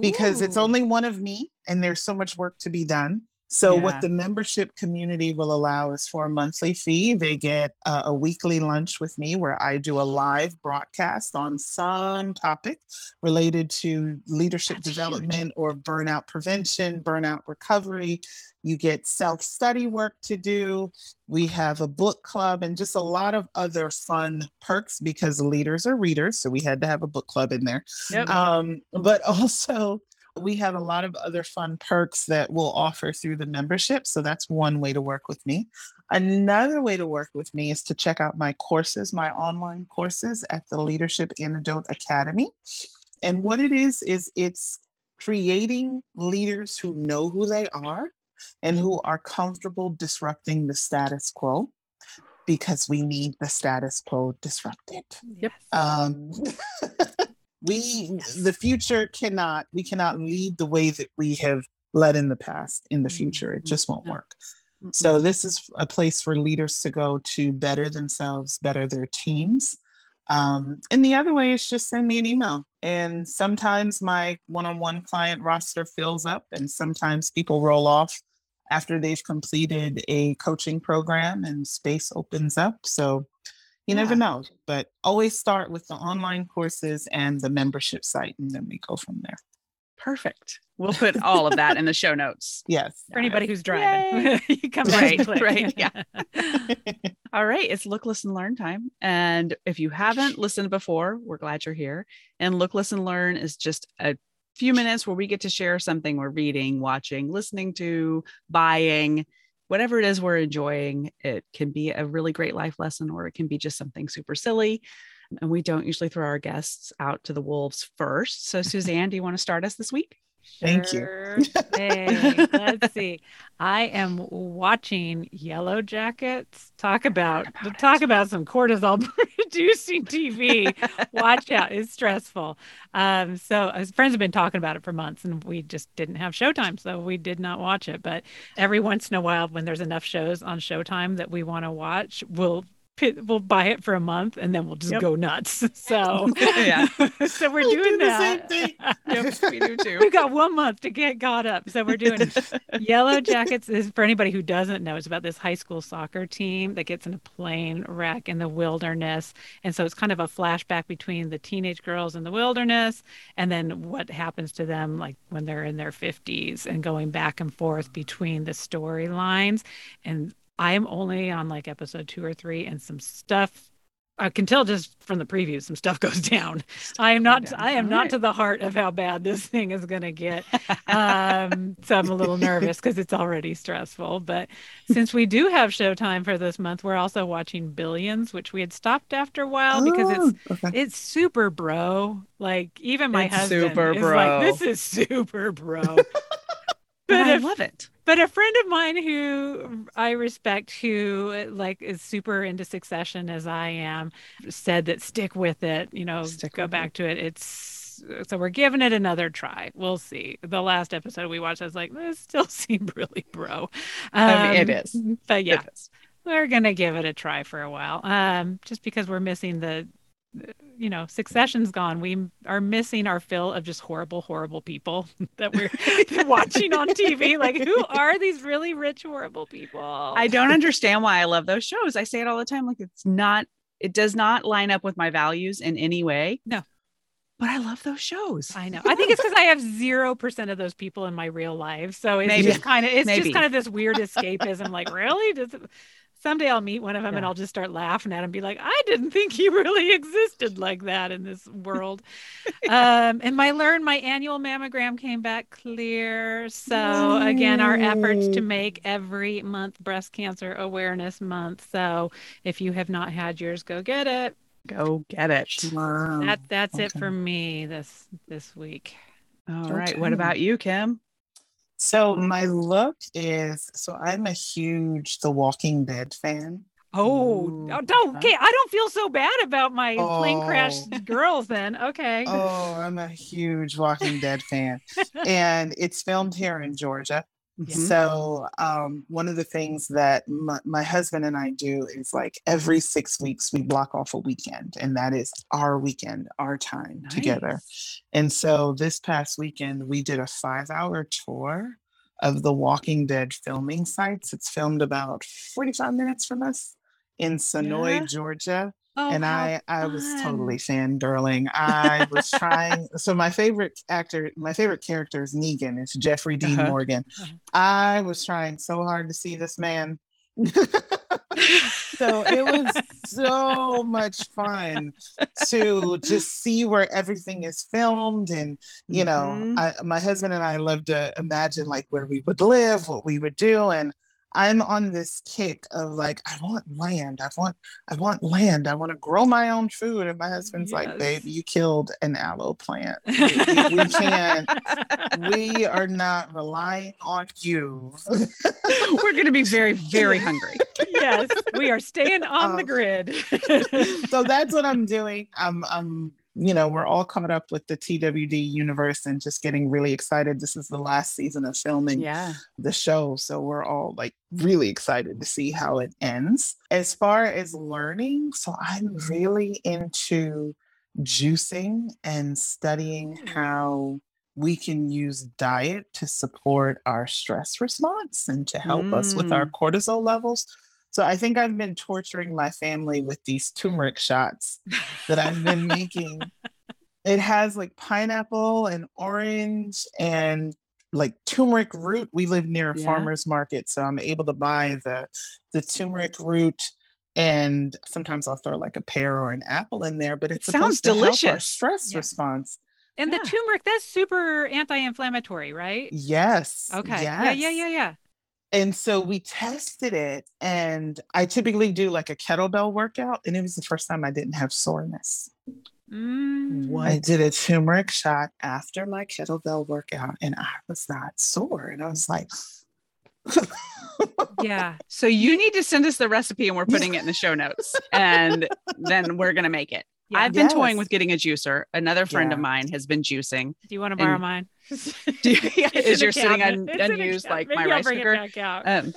because it's only one of me and there's so much work to be done. So, Yeah. what the membership community will allow is for a monthly fee. They get uh, a weekly lunch with me where I do a live broadcast on some topic related to leadership That's huge. development or burnout prevention, burnout recovery. You get self study work to do. We have a book club and just a lot of other fun perks because leaders are readers. So, we had to have a book club in there. Yep. Um, but also, we have a lot of other fun perks that we'll offer through the membership. So that's one way to work with me. Another way to work with me is to check out my courses, my online courses at the Leadership Antidote Academy. And what it is, is it's creating leaders who know who they are and who are comfortable disrupting the status quo because we need the status quo disrupted Yep. um we the future cannot we cannot lead the way that we have led in the past in the future. It just won't work. So this is a place for leaders to go to better themselves better their teams. Um, and the other way is just send me an email. And sometimes my one-on-one client roster fills up and sometimes people roll off after they've completed a coaching program and space opens up. So you never Yeah. know, but always start with the online courses and the membership site, and then we go from there. Perfect. We'll put all of that in the show notes. Yes. For anybody who's driving, you come Right, right, yeah. All right, it's look, listen, learn time. And if you haven't listened before, we're glad you're here. And look, listen, learn is just a few minutes where we get to share something we're reading, watching, listening to, buying, whatever it is we're enjoying. It can be a really great life lesson or it can be just something super silly. And we don't usually throw our guests out to the wolves first. So, Suzanne, do you want to start us this week? Thank you. Thing. Let's see. I am watching Yellow Jackets. Talk about, about talk it. about some cortisol producing TV. Watch out, it's stressful. Um, so as friends have been talking about it for months, and we just didn't have Showtime, so we did not watch it. But every once in a while, when there's enough shows on Showtime that we want to watch, we'll we'll buy it for a month, and then we'll just Yep. go nuts. So Yeah. so we're We doing do the that. same thing. Yep, we do too. We've got one month to get caught up. So we're doing Yellow Jackets is for anybody who doesn't know, it's about this high school soccer team that gets in a plane wreck in the wilderness. And so it's kind of a flashback between the teenage girls in the wilderness and then what happens to them like when they're in their 50s and going back and forth between the storylines. And I'm only on like episode two or three, and some stuff I can tell just from the preview, some stuff goes down. I am not. I am not to the heart of how bad this thing is going to get. Um, so I'm a little nervous because it's already stressful. But since we do have Showtime for this month, we're also watching Billions, which we had stopped after a while because it's Oh, okay. it's super bro. Like even my It's husband super is bro. like, this is super bro. But but I love it. but a friend of mine who I respect, who like is super into Succession as I am, said that stick with it. You know, Stick go back to it. It's so we're giving it another try. We'll see. The last episode we watched, I was like, this still seemed really bro. I mean, it Um. But yeah, It is. we're gonna give it a try for a while. Um, just because we're missing the, you know, Succession's gone. We are missing our fill of just horrible, horrible people that we're watching on TV. Like, who are these really rich, horrible people? I don't understand why I love those shows. I say it all the time. Like it's not, it does not line up with my values in any way. No. but I love those shows. I know. I think it's because I have zero percent of those people in my real life, so it's Maybe. just kind of it's Maybe. just kind of this weird escapism. like, really? Does it, someday I'll meet one of them yeah. and I'll just start laughing at him, and be like, I didn't think he really existed like that in this world. um, and my learn my annual mammogram came back clear. So again, our efforts to make every month breast cancer awareness month. So if you have not had yours, go get it. Go get it. Wow. That that's okay. it for me this this week. All okay. right. What about you, Kim? So my look is so I'm a huge The Walking Dead fan. Oh, oh Ooh. don't okay. I don't feel so bad about my oh. plane crash oh. girls then. Okay. Oh, I'm a huge Walking Dead fan. and it's filmed here in Georgia. Mm-hmm. So, um, one of the things that my, my, husband and I do is like every six weeks we block off a weekend, and that is our weekend, our time nice. together. And so, this past weekend, we did a five hour tour of the Walking Dead filming sites. It's filmed about 45 minutes from us in Senoia, yeah. Georgia. Oh, and I, I was totally fangirling. I was trying. so my favorite actor, my favorite character is Negan. It's Jeffrey Dean uh-huh. Morgan. Uh-huh. I was trying so hard to see this man. so it was so much fun to just see where everything is filmed and you know mm-hmm. I, my husband and i love to imagine like where we would live what we would do and I'm on this kick of like, I want land. I want, I want land. I want to grow my own food. And my husband's yes. like, babe, you killed an aloe plant. we, we can't, we are not relying on you. We're going to be very, very hungry. yes, we are staying on um, the grid. so that's what I'm doing. I'm, I'm you know, we're all caught up with the TWD universe and just getting really excited. This is the last season of filming yeah. the show. So we're all like really excited to see how it ends. As far as learning, so I'm really into juicing and studying mm. how we can use diet to support our stress response and to help mm. us with our mm. cortisol levels. So I think I've been torturing my family with these turmeric shots that I've been making. It has like pineapple and orange and like turmeric root. We live near a yeah. farmer's market, so I'm able to buy the the turmeric root and sometimes I'll throw like a pear or an apple in there, but it sounds delicious. stress yeah. response. And yeah. the turmeric, that's super anti-inflammatory, right? Yes. Okay. Yes. Yeah, yeah, yeah, yeah. And so we tested it, and I typically do like a kettlebell workout, and it was the first time I didn't have soreness. Mm. What? I did a turmeric shot after my kettlebell workout, and I was not sore. And I was like, yeah. So you need to send us the recipe, and we're putting it in the show notes, and then we're gonna make it. Yeah. I've been yes. toying with getting a juicer. Another friend yeah. of mine has been juicing. Do you want to borrow mine? you, is you're sitting on un, unused like Maybe my I'll rice cooker? Um,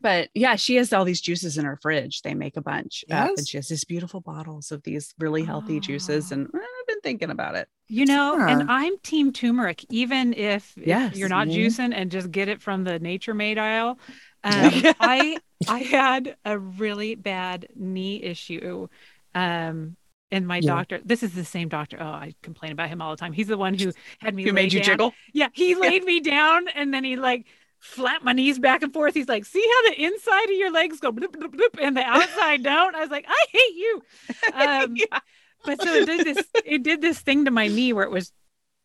but yeah, she has all these juices in her fridge. They make a bunch, yes. uh, and she has these beautiful bottles of these really healthy oh. juices. And uh, I've been thinking about it. You know, yeah. and I'm team turmeric, even if, yes. if you're not mm-hmm. juicing and just get it from the nature made aisle. Um, I I had a really bad knee issue um and my yeah. doctor this is the same doctor oh i complain about him all the time he's the one who had me who made you down. jiggle yeah he laid yeah. me down and then he like flapped my knees back and forth he's like see how the inside of your legs go bloop, bloop, bloop, and the outside don't i was like i hate you um, yeah. but so it did this it did this thing to my knee where it was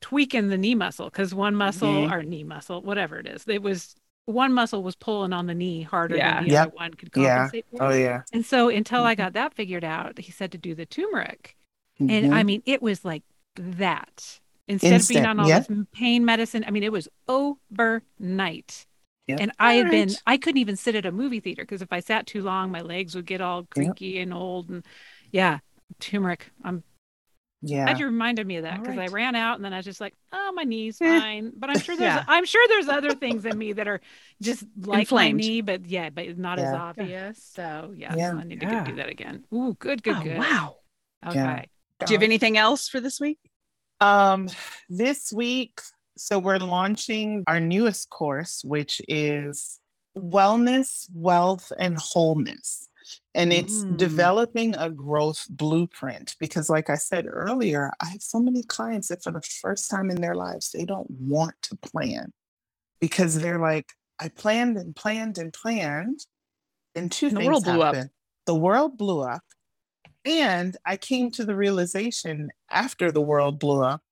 tweaking the knee muscle because one muscle mm-hmm. or knee muscle whatever it is it was one muscle was pulling on the knee harder yeah. than the yep. other one could compensate yeah. for. Oh yeah. And so until mm-hmm. I got that figured out, he said to do the turmeric. Mm-hmm. And I mm-hmm. mean, it was like that. Instead Instant. of being on all yep. this pain medicine, I mean, it was overnight. Yep. And I had right. been, I couldn't even sit at a movie theater because if I sat too long, my legs would get all creaky and old. And yeah, turmeric. I'm yeah. Glad you reminded me of that because right. I ran out and then I was just like, oh, my knee's fine. But I'm sure there's yeah. I'm sure there's other things in me that are just like Inflamed. my knee, but yeah, but not yeah. as obvious. So yes, yeah. I need to go do that again. Ooh, good, good, oh, good. Wow. Okay. Do you have anything else for this week? Um, this week, so we're launching our newest course, which is wellness, wealth, and wholeness. And it's Mm. developing a growth blueprint because, like I said earlier, I have so many clients that for the first time in their lives, they don't want to plan because they're like, I planned and planned and planned. And two And the things world blew up. happened. The world blew up. And I came to the realization after the world blew up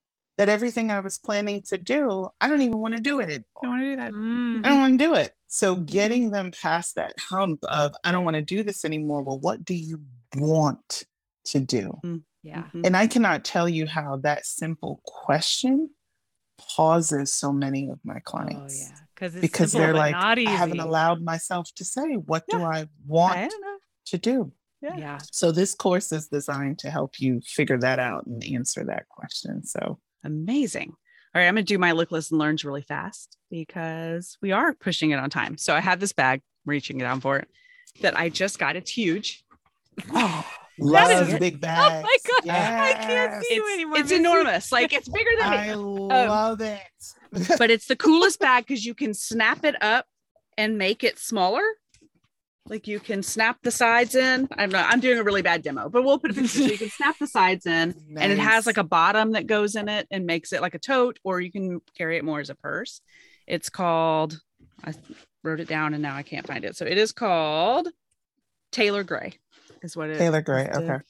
that everything I was planning to do, I don't even want to do it anymore. I want to do that. Mm. I don't want to do it. So getting them past that hump of I don't want to do this anymore. Well, what do you want to do? Yeah. Mhm. And I cannot tell you how that simple question pauses so many of my clients. Oh clients yeah. Because it's because simple, they're like, not I haven't allowed myself to say, what do Yeah. I I want don't to do? Yeah. Yeah. So this course is designed to help you figure that out and answer that question. So Amazing. All right, I'm going to do my look, listen, learns really fast because we are pushing it on time. So I have this bag, reaching down for it, that I just got. It's huge. oh, That love is- big bag. Oh my god. I can't Yes. see you anymore. it's Missy. enormous. Like it's bigger than I me. Um, I love it. But it's the coolest bag because you can snap it up and make it smaller. Like you can snap the sides in. I'm not, I'm doing a really bad demo, but we'll put a picture so you can snap the sides in and it has like a bottom that goes in it and makes it like a tote, or you can carry it more as a purse. It's called, I wrote it down and now I can't find it. So it is called Taylor Gray, is what it Taylor Gray. is Okay.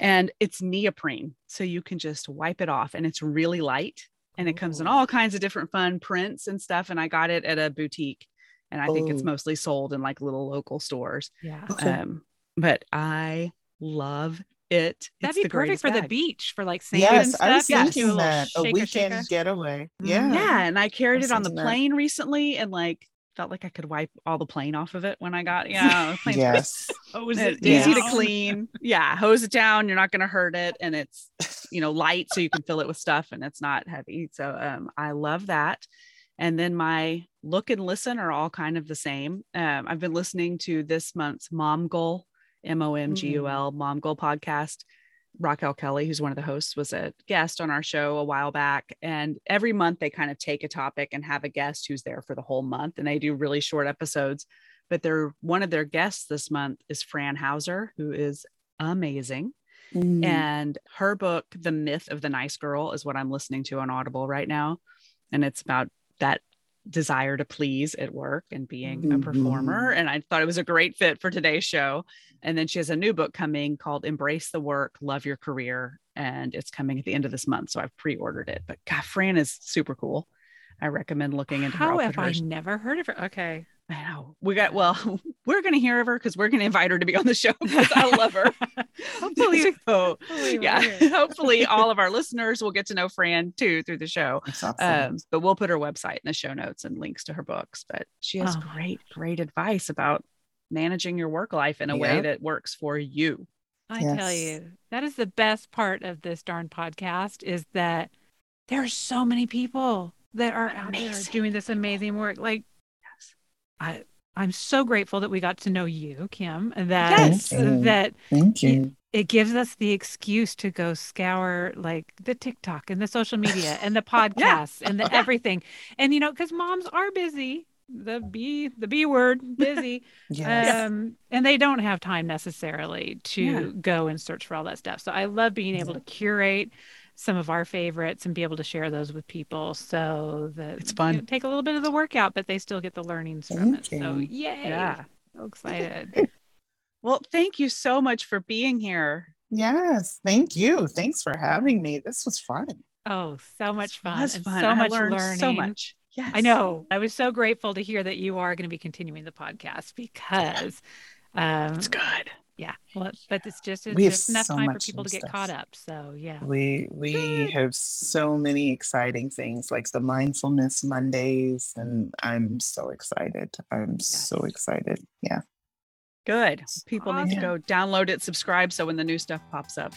And it's neoprene. So you can just wipe it off and it's really light and it comes in all kinds of different fun prints and stuff. And I got it at a boutique and I think it's Oh. mostly sold in like little local stores. Yeah. Okay. Um, but I love it. That'd It's be the perfect greatest for the beach for like sand Yes, and I was stuff. You just do thinking that a shaker, weekend shaker. getaway. Mhm. Yeah. Yeah, and I carried was it on the thinking that. plane recently, and like felt like I could wipe all the plane off of it when I got yeah. the plane's Yes. Hose It's it easy to clean. Yeah, hose it down. You're not going to hurt it, and it's you know light, so you can fill it with stuff, and it's not heavy. So um, I love that. And then my look and listen are all kind of the same. Um, I've been listening to this month's Momgul, M O M G U L Momgul podcast. Raquel Kelly, who's one of the hosts, was a guest on our show a while back. And every month they kind of take a topic and have a guest who's there for the whole month. And they do really short episodes. But they're one of their guests this month is Fran Hauser, who is amazing. Mm. And her book, The Myth of the Nice Girl, is what I'm listening to on Audible right now. And it's about that desire to please at work and being a Mhm. performer. And I thought it was a great fit for today's show. And then she has a new book coming called Embrace the Work, Love Your Career. And it's coming at the end of this month. So I've pre ordered it. But God, Fran is super cool. I recommend looking into her. How I'll have I never heard of her? Okay. I know. We got, well, we're going to hear of her because we're going to invite her to be on the show because I love her. Hopefully, So, hopefully yeah, hopefully all of our listeners will get to know Fran too through the show. Awesome. Um, but we'll put her website in the show notes and links to her books. But she has Oh. great, great advice about managing your work life in a way that works for you. I tell you, that is the best part of this darn podcast is that there are so many people that are out there doing this amazing work. Like, yes. I, I'm so grateful that we got to know you, Kim. and That Yes. Thank you. that Thank you. it gives us the excuse to go scour like the TikTok and the social media and the podcasts and the everything. And you know, because moms are busy. The B the B word, busy. Yes. Um, and they don't have time necessarily to Yeah. go and search for all that stuff. So I love being able to curate some of our favorites and be able to share those with people so that It's you fun. know, take a little bit of the workout, but they still get the learnings from it. Thank So yay. Yeah. So excited. Well, thank you so much for being here. yes. Thank you. Thanks for having me. This was fun. Oh, so much fun. was fun. So I much learned learning. So much. Yes. I know. I was so grateful to hear that you are going to be continuing the podcast because um It's good. Yeah, well, but it's just, it's have enough time for people to get stuff. caught up. So yeah. We we have so many exciting things like the mindfulness Mondays, and I'm so excited. I'm so excited. Yeah. Good. People need to go download it, subscribe. So when the new stuff pops up,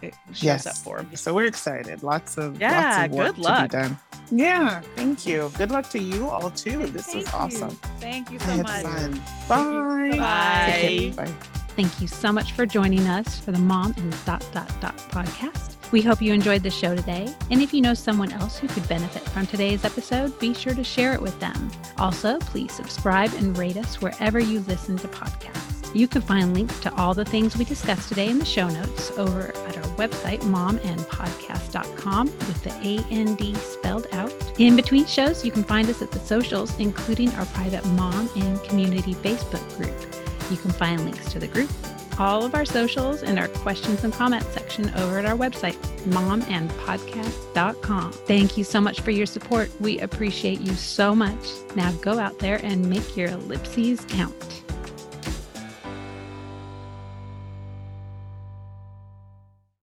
it shows up for them. So we're excited. Lots of Yeah, lots of work good luck. to be done. Yeah. Thank you. Good luck to you all too. This Thank is you. awesome. Thank you so much. fun. Bye. Bye. Bye. Thank you so much for joining us for the Mom and Dot Dot Dot podcast. We hope you enjoyed the show today. And if you know someone else who could benefit from today's episode, be sure to share it with them. Also, please subscribe and rate us wherever you listen to podcasts. You can find links to all the things we discussed today in the show notes over at our website, momandpodcast.com, with the A N D spelled out. In between shows, you can find us at the socials, including our private mom and community Facebook group. You can find links to the group, all of our socials, and our questions and comments section over at our website, momandpodcast.com. Thank you so much for your support. We appreciate you so much. Now go out there and make your ellipses count.